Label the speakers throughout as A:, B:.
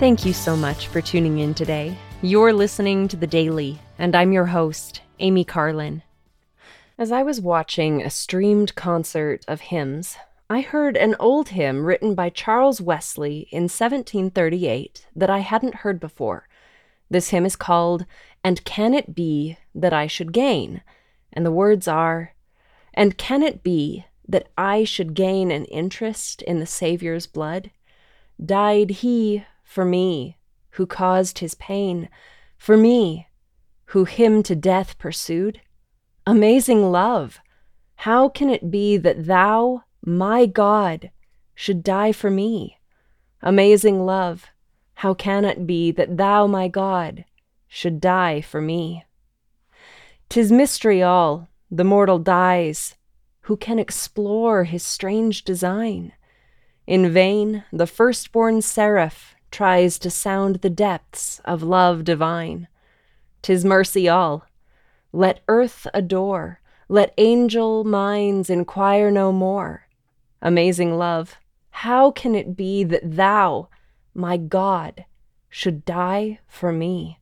A: Thank you so much for tuning in today. You're listening to The Daily, and I'm your host, Amy Carlin. As I was watching a streamed concert of hymns, I heard an old hymn written by Charles Wesley in 1738 that I hadn't heard before. This hymn is called, And Can It Be That I Should Gain? And the words are, And can it be that I should gain an interest in the Saviour's blood? Died he for me, who caused his pain, for me, who him to death pursued? Amazing love! How can it be that thou, my God, should die for me? Amazing love, how can it be that thou, my God, should die for me? Tis mystery all, the mortal dies, who can explore his strange design? In vain the firstborn seraph tries to sound the depths of love divine. Tis mercy all. Let earth adore, let angel minds inquire no more. Amazing love, how can it be that thou, my God, should die for me?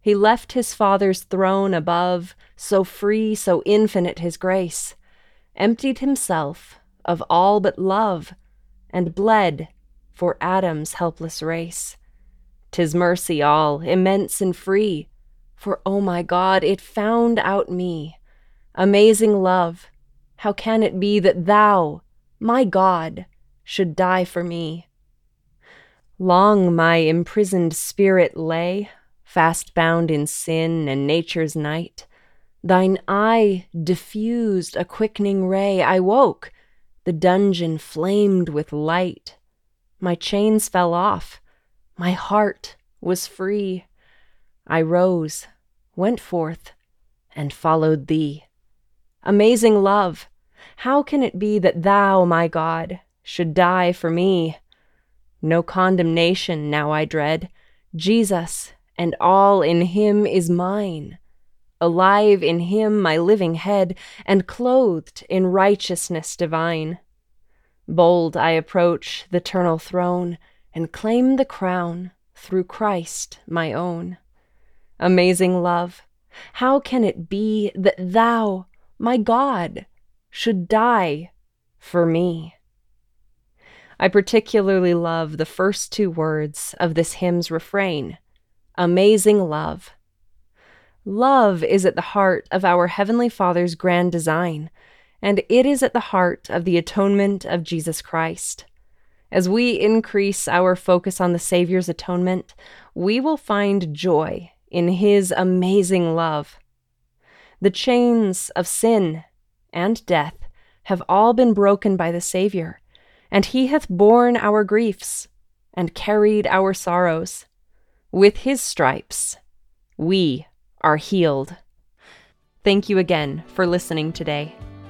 A: He left his Father's throne above, so free, so infinite his grace, emptied himself of all but love, and bled for Adam's helpless race. Tis mercy all, immense and free, for, oh my God, it found out me. Amazing love, how can it be that thou, my God, should die for me? Long my imprisoned spirit lay, fast bound in sin and nature's night. Thine eye diffused a quickening ray. I woke, the dungeon flamed with light. My chains fell off, my heart was free. I rose, went forth, and followed thee. Amazing love, how can it be that thou, my God, should die for me? No condemnation now I dread. Jesus and all in him is mine. Alive in him my living head, and clothed in righteousness divine. Bold I approach the eternal throne, and claim the crown through Christ my own. Amazing love, how can it be that thou, my God, should die for me? I particularly love the first two words of this hymn's refrain Amazing love. Love is at the heart of our Heavenly Father's grand design, and it is at the heart of the atonement of Jesus Christ. As we increase our focus on the Savior's atonement, we will find joy in His amazing love. The chains of sin and death have all been broken by the Savior, and he hath borne our griefs and carried our sorrows. With his stripes, we are healed. Thank you again for listening today.